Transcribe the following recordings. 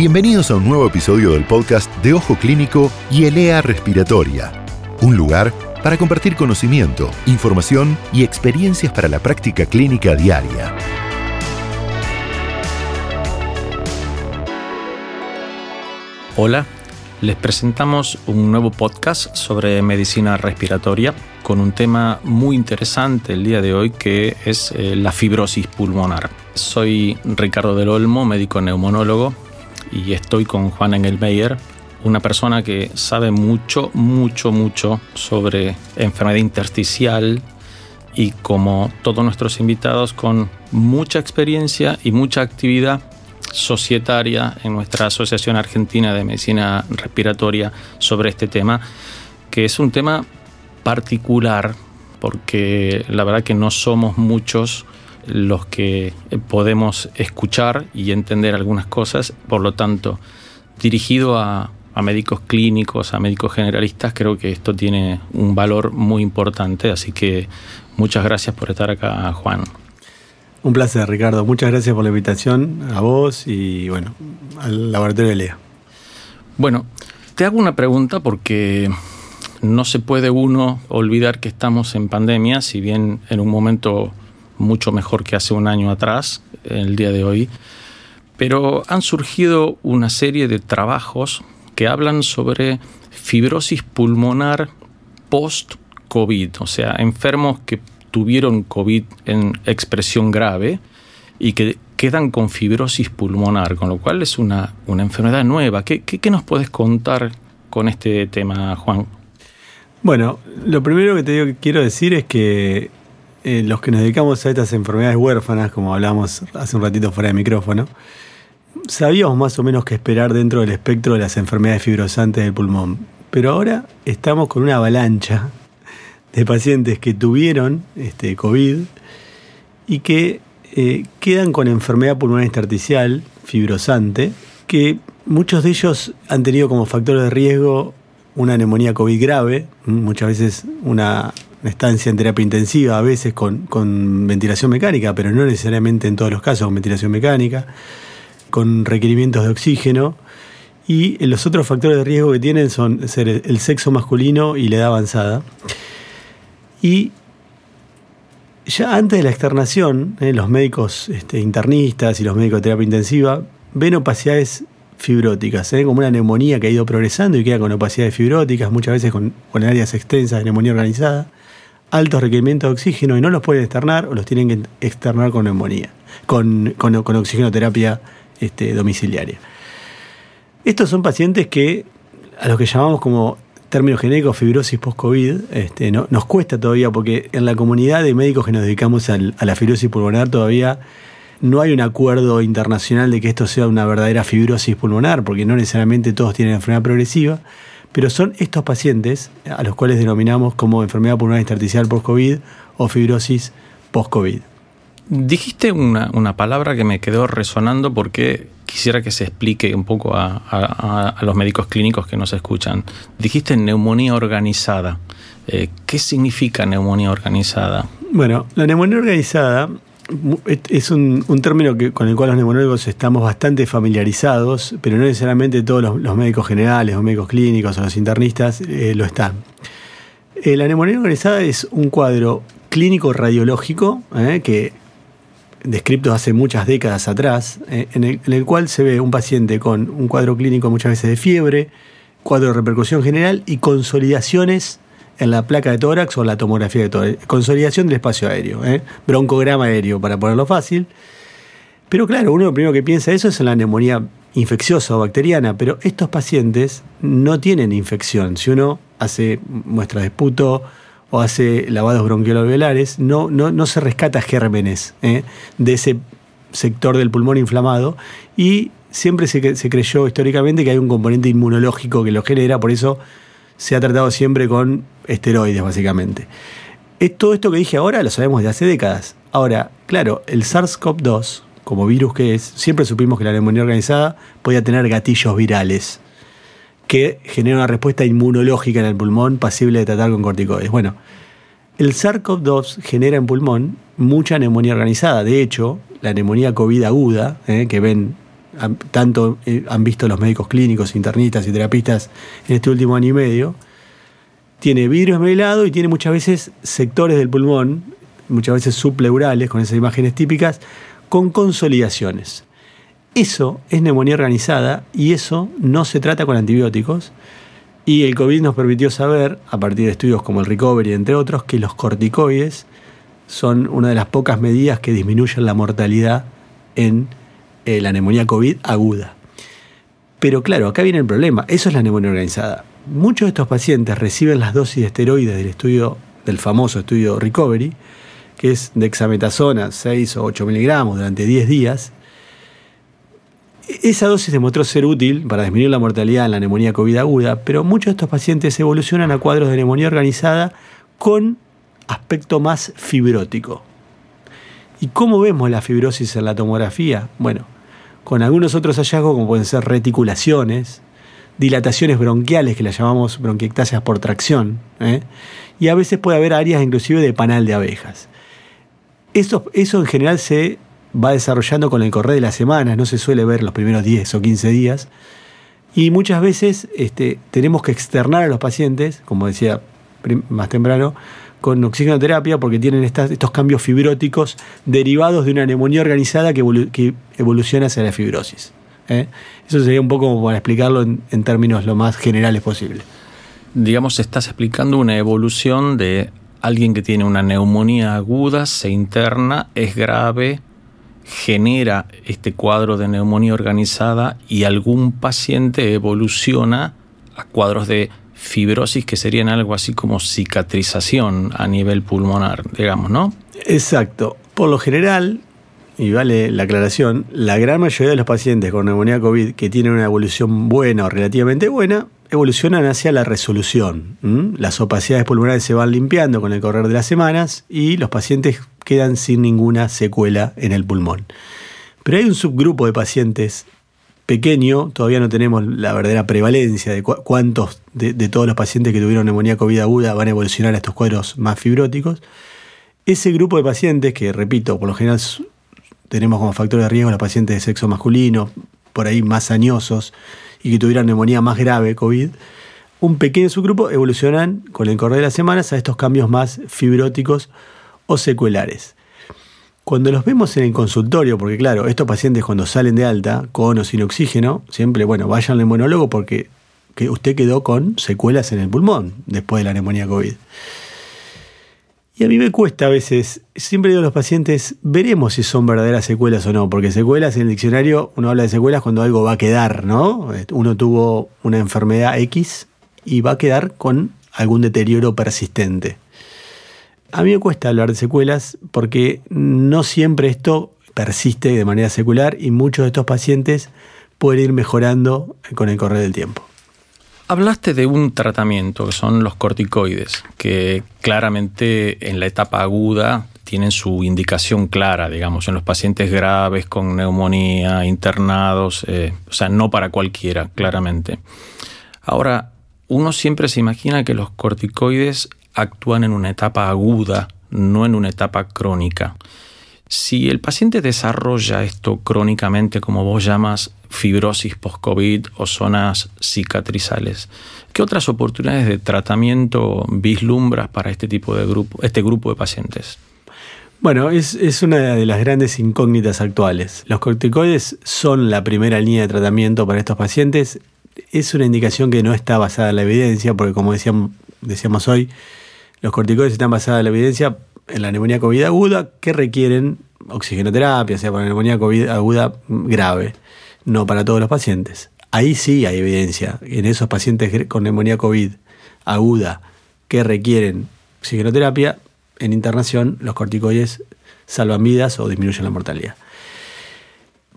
Bienvenidos a un nuevo episodio del podcast de Ojo Clínico y Elea Respiratoria, un lugar para compartir conocimiento, información y experiencias para la práctica clínica diaria. Hola, les presentamos un nuevo podcast sobre medicina respiratoria con un tema muy interesante el día de hoy que es eh, la fibrosis pulmonar. Soy Ricardo del Olmo, médico neumonólogo, y estoy con Juan Engelmeyer, una persona que sabe mucho, mucho, mucho sobre enfermedad intersticial y como todos nuestros invitados con mucha experiencia y mucha actividad societaria en nuestra Asociación Argentina de Medicina Respiratoria sobre este tema, que es un tema particular porque la verdad que no somos muchos los que podemos escuchar y entender algunas cosas, por lo tanto, dirigido a, médicos clínicos, a médicos generalistas, creo que esto tiene un valor muy importante, así que muchas gracias por estar acá, Juan. Un placer, Ricardo. Muchas gracias por la invitación a vos y bueno, al laboratorio de Lea. Bueno, te hago una pregunta porque no se puede uno olvidar que estamos en pandemia, si bien en un momento mucho mejor que hace un año atrás, el día de hoy, pero han surgido una serie de trabajos que hablan sobre fibrosis pulmonar post-COVID, o sea, enfermos que tuvieron COVID en expresión grave y que quedan con fibrosis pulmonar, con lo cual es una, una enfermedad nueva. ¿Qué, qué, nos puedes contar con este tema, Juan? Bueno, lo primero que te digo que quiero decir es que eh, los que nos dedicamos a estas enfermedades huérfanas, como hablamos hace un ratito fuera de micrófono, sabíamos más o menos qué esperar dentro del espectro de las enfermedades fibrosantes del pulmón. Pero ahora estamos con una avalancha de pacientes que tuvieron este, COVID y que eh, quedan con enfermedad pulmonar intersticial fibrosante, que muchos de ellos han tenido como factor de riesgo una neumonía COVID grave, muchas veces una, estancia en terapia intensiva, a veces con, con, ventilación mecánica, pero no necesariamente en todos los casos con ventilación mecánica, con requerimientos de oxígeno. Y los otros factores de riesgo que tienen son ser el sexo masculino y la edad avanzada. Y ya antes de la externación, eh, los médicos este, internistas y los médicos de terapia intensiva ven opacidades fibróticas, eh, como una neumonía que ha ido progresando y queda con opacidades fibróticas, muchas veces con, áreas extensas de neumonía organizada, altos requerimientos de oxígeno y no los pueden externar o los tienen que externar con neumonía, con, con, oxigenoterapia este, domiciliaria. Estos son pacientes que a los que llamamos como términos genéricos, fibrosis post-COVID, este, no, nos cuesta todavía porque en la comunidad de médicos que nos dedicamos a la fibrosis pulmonar todavía no hay un acuerdo internacional de que esto sea una verdadera fibrosis pulmonar, porque no necesariamente todos tienen enfermedad progresiva, pero son estos pacientes a los cuales denominamos como enfermedad pulmonar intersticial post-COVID o fibrosis post-COVID. Dijiste una, palabra que me quedó resonando porque quisiera que se explique un poco a, los médicos clínicos que nos escuchan. Dijiste neumonía organizada. Eh, ¿Qué significa neumonía organizada? Bueno, la neumonía organizada es un, término que, con el cual los neumonólogos estamos bastante familiarizados, pero no necesariamente todos los, médicos generales o médicos clínicos o los internistas eh, lo están. Eh, la neumonía organizada es un cuadro clínico radiológico que descriptos hace muchas décadas atrás, eh, en, el, cual se ve un paciente con un cuadro clínico muchas veces de fiebre, cuadro de repercusión general y consolidaciones en la placa de tórax o la tomografía de tórax. Consolidación del espacio aéreo, ¿eh? broncograma aéreo, para ponerlo fácil. Pero claro, uno lo primero que piensa eso es en la neumonía infecciosa o bacteriana, pero estos pacientes no tienen infección. Si uno hace muestra de esputo, o hace lavados bronquiolobulares, no, no, no se rescata gérmenes ¿eh? de ese sector del pulmón inflamado y siempre se, se, creyó históricamente que hay un componente inmunológico que lo genera, por eso se ha tratado siempre con esteroides básicamente. todo esto que dije ahora lo sabemos de hace décadas. Ahora, claro, el SARS-CoV-2, como virus que es, siempre supimos que la neumonía organizada podía tener gatillos virales que genera una respuesta inmunológica en el pulmón pasible de tratar con corticoides. Bueno, el SARS-CoV-2 genera en pulmón mucha neumonía organizada. De hecho, la neumonía COVID aguda, eh, que ven tanto eh, han visto los médicos clínicos, internistas y terapistas en este último año y medio, tiene vidrio esmerilado y tiene muchas veces sectores del pulmón, muchas veces subpleurales, con esas imágenes típicas, con consolidaciones. Eso es neumonía organizada y eso no se trata con antibióticos. Y el COVID nos permitió saber, a partir de estudios como el Recovery, entre otros, que los corticoides son una de las pocas medidas que disminuyen la mortalidad en eh, la neumonía COVID aguda. Pero claro, acá viene el problema, eso es la neumonía organizada. Muchos de estos pacientes reciben las dosis de esteroides del estudio, del famoso estudio Recovery, que es de dexametasona 6 o 8 miligramos durante 10 días, esa dosis demostró ser útil para disminuir la mortalidad en la neumonía COVID aguda, pero muchos de estos pacientes evolucionan a cuadros de neumonía organizada con aspecto más fibrótico. ¿Y cómo vemos la fibrosis en la tomografía? Bueno, con algunos otros hallazgos como pueden ser reticulaciones, dilataciones bronquiales que las llamamos bronquiectasias por tracción, ¿eh? y a veces puede haber áreas inclusive de panal de abejas. Eso, eso en general se va desarrollando con el correr de las semanas, no se suele ver los primeros 10 o 15 días. Y muchas veces este, tenemos que externar a los pacientes, como decía más temprano, con oxigenoterapia porque tienen estos cambios fibróticos derivados de una neumonía organizada que, evoluciona hacia la fibrosis. ¿eh? Eso sería un poco para explicarlo en, en términos lo más generales posible. Digamos, estás explicando una evolución de alguien que tiene una neumonía aguda, se interna, es grave, genera este cuadro de neumonía organizada y algún paciente evoluciona a cuadros de fibrosis que serían algo así como cicatrización a nivel pulmonar, digamos, ¿no? Exacto. Por lo general, y vale la aclaración, la gran mayoría de los pacientes con neumonía COVID que tienen una evolución buena o relativamente buena, evolucionan hacia la resolución. Las opacidades pulmonares se van limpiando con el correr de las semanas y los pacientes quedan sin ninguna secuela en el pulmón. Pero hay un subgrupo de pacientes pequeño, todavía no tenemos la verdadera prevalencia de cuántos de, todos los pacientes que tuvieron neumonía COVID aguda van a evolucionar a estos cuadros más fibróticos. Ese grupo de pacientes, que repito, por lo general tenemos como factor de riesgo los pacientes de sexo masculino, por ahí más añosos, y que tuvieran neumonía más grave, COVID, un pequeño subgrupo evolucionan con el correr de las semanas a estos cambios más fibróticos o secuelares. Cuando los vemos en el consultorio, porque claro, estos pacientes cuando salen de alta, con o sin oxígeno, siempre, bueno, vayan al neumonólogo porque usted quedó con secuelas en el pulmón después de la neumonía COVID. Y a mí me cuesta a veces, siempre digo a los pacientes, veremos si son verdaderas secuelas o no, porque secuelas en el diccionario, uno habla de secuelas cuando algo va a quedar, ¿no? Uno tuvo una enfermedad X y va a quedar con algún deterioro persistente. A mí me cuesta hablar de secuelas porque no siempre esto persiste de manera secular y muchos de estos pacientes pueden ir mejorando con el correr del tiempo. Hablaste de un tratamiento que son los corticoides, que claramente en la etapa aguda tienen su indicación clara, digamos, en los pacientes graves con neumonía, internados, eh, o sea, no para cualquiera, claramente. Ahora, uno siempre se imagina que los corticoides actúan en una etapa aguda, no en una etapa crónica. Si el paciente desarrolla esto crónicamente, como vos llamas, fibrosis post-COVID o zonas cicatrizales, ¿qué otras oportunidades de tratamiento vislumbras para este tipo de grupo, este grupo de pacientes? Bueno, es, es, una de las grandes incógnitas actuales. Los corticoides son la primera línea de tratamiento para estos pacientes. Es una indicación que no está basada en la evidencia, porque como decíamos, decíamos hoy, los corticoides están basados en la evidencia en la neumonía COVID aguda que requieren oxigenoterapia, sea, para neumonía COVID aguda grave, no para todos los pacientes. Ahí sí hay evidencia. En esos pacientes con neumonía COVID aguda que requieren oxigenoterapia, en internación los corticoides salvan vidas o disminuyen la mortalidad.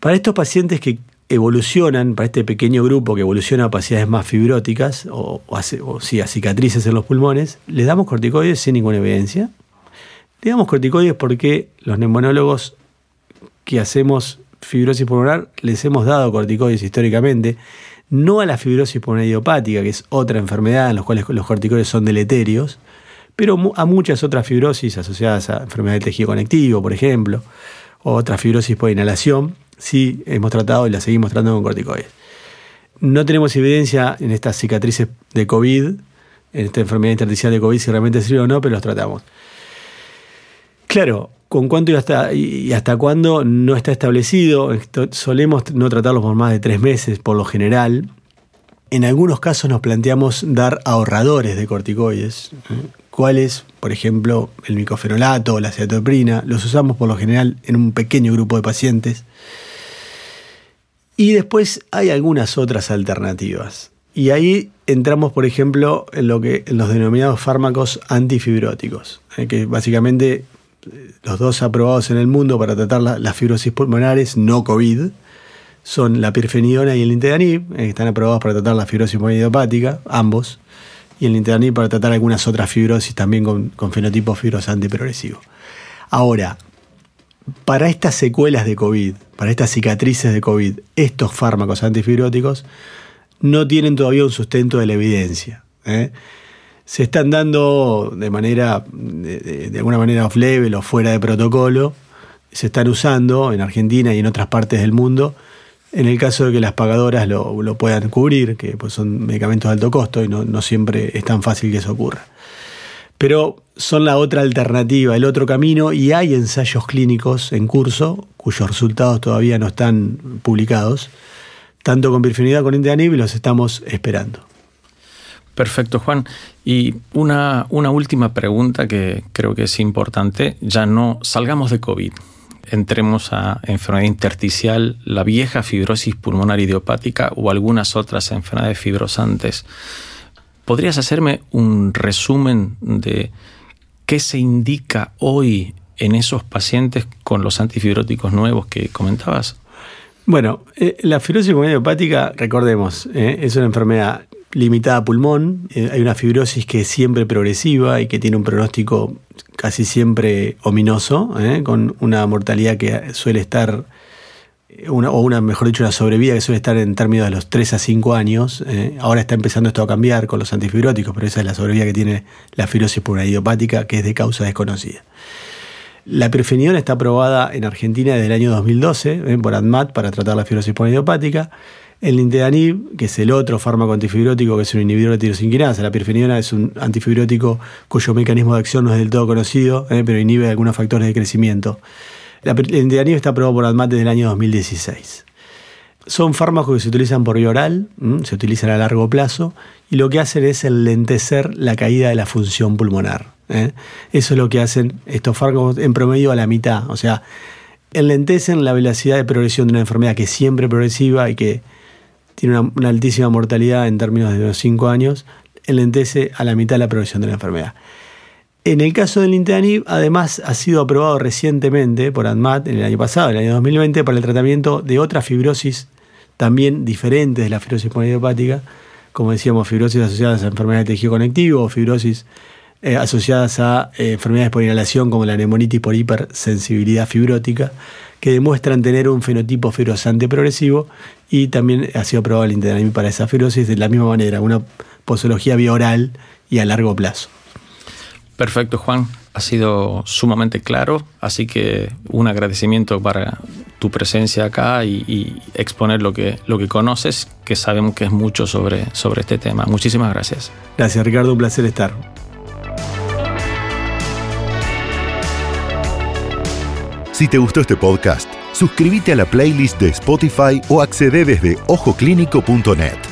Para estos pacientes que evolucionan, para este pequeño grupo que evoluciona a opacidades más fibróticas o, o, a cicatrices en los pulmones, les damos corticoides sin ninguna evidencia, le damos corticoides porque los neumonólogos que hacemos fibrosis pulmonar les hemos dado corticoides históricamente, no a la fibrosis pulmonar idiopática, que es otra enfermedad en la cual los corticoides son deleterios, pero a muchas otras fibrosis asociadas a enfermedad del tejido conectivo, por ejemplo, o otra fibrosis por inhalación, sí hemos tratado y la seguimos tratando con corticoides. No tenemos evidencia en estas cicatrices de COVID, en esta enfermedad intersticial de COVID, si realmente sirve o no, pero los tratamos. Claro, con cuánto y hasta, y hasta cuándo no está establecido. solemos no tratarlos por más de tres meses por lo general. En algunos casos nos planteamos dar ahorradores de corticoides, ¿eh? cuáles, por ejemplo, el micofenolato o la cetoprina, los usamos por lo general en un pequeño grupo de pacientes. Y después hay algunas otras alternativas. Y ahí entramos, por ejemplo, en, lo que, en los denominados fármacos antifibróticos, ¿eh? que básicamente los dos aprobados en el mundo para tratar las fibrosis pulmonares no COVID son la pirfenidona y el intedanib, que están aprobados para tratar la fibrosis pulmonar idiopática, ambos, y el intedanib para tratar algunas otras fibrosis también con, fenotipo fibrosante progresivo. Ahora, para estas secuelas de COVID, para estas cicatrices de COVID, estos fármacos antifibróticos no tienen todavía un sustento de la evidencia. ¿eh? se están dando de manera, de, alguna manera off-level o fuera de protocolo, se están usando en Argentina y en otras partes del mundo, en el caso de que las pagadoras lo, puedan cubrir, que pues son medicamentos de alto costo y no, no siempre es tan fácil que eso ocurra. Pero son la otra alternativa, el otro camino, y hay ensayos clínicos en curso, cuyos resultados todavía no están publicados, tanto con pirfenidad con y los estamos esperando. Perfecto, Juan. Y una, una última pregunta que creo que es importante. Ya no salgamos de COVID. Entremos a enfermedad intersticial, la vieja fibrosis pulmonar idiopática o algunas otras enfermedades fibrosantes. ¿Podrías hacerme un resumen de qué se indica hoy en esos pacientes con los antifibróticos nuevos que comentabas? Bueno, eh, la fibrosis pulmonar idiopática, recordemos, eh, es una enfermedad limitada a pulmón, eh, hay una fibrosis que es siempre progresiva y que tiene un pronóstico casi siempre ominoso, eh, con una mortalidad que suele estar, eh, o una, mejor dicho, una sobrevida que suele estar en términos de los 3 a 5 años. ahora está empezando esto a cambiar con los antifibróticos, pero esa es la sobrevida que tiene la fibrosis pulmonar idiopática, que es de causa desconocida. La perfenión está aprobada en Argentina desde el año 2012 por ADMAT para tratar la fibrosis pulmonar idiopática. El nintedanib, que es el otro fármaco antifibrótico que es un inhibidor de tirosinquinasa. La pirfenidona es un antifibrótico cuyo mecanismo de acción no es del todo conocido, eh, pero inhibe algunos factores de crecimiento. el nintedanib está aprobado por ADMAT desde el año 2016. Son fármacos que se utilizan por vía oral, se utilizan a largo plazo y lo que hacen es enlentecer la caída de la función pulmonar. Eh. Eso es lo que hacen estos fármacos en promedio a la mitad. O sea, enlentecen la velocidad de progresión de una enfermedad que es siempre progresiva y que tiene una, altísima mortalidad en términos de los 5 años, enlentece a la mitad la progresión de la enfermedad. En el caso del Nintedanib, además ha sido aprobado recientemente por ADMAT en el año pasado, en el año 2020, para el tratamiento de otras fibrosis también diferentes de la fibrosis polidiopática, como decíamos, fibrosis asociadas a enfermedades de tejido conectivo o fibrosis eh, asociadas a eh, enfermedades por inhalación como la neumonitis por hipersensibilidad fibrótica, que demuestran tener un fenotipo fibrosante progresivo y también ha sido probado el internet para esa fibrosis de la misma manera, una posología bioral y a largo plazo. Perfecto, Juan. Ha sido sumamente claro, así que un agradecimiento para tu presencia acá y, exponer lo que, lo que conoces, que sabemos que es mucho sobre, sobre este tema. Muchísimas gracias. Gracias, Ricardo. Un placer estar. Si te gustó este podcast, suscríbete a la playlist de Spotify o accede desde ojoclínico.net.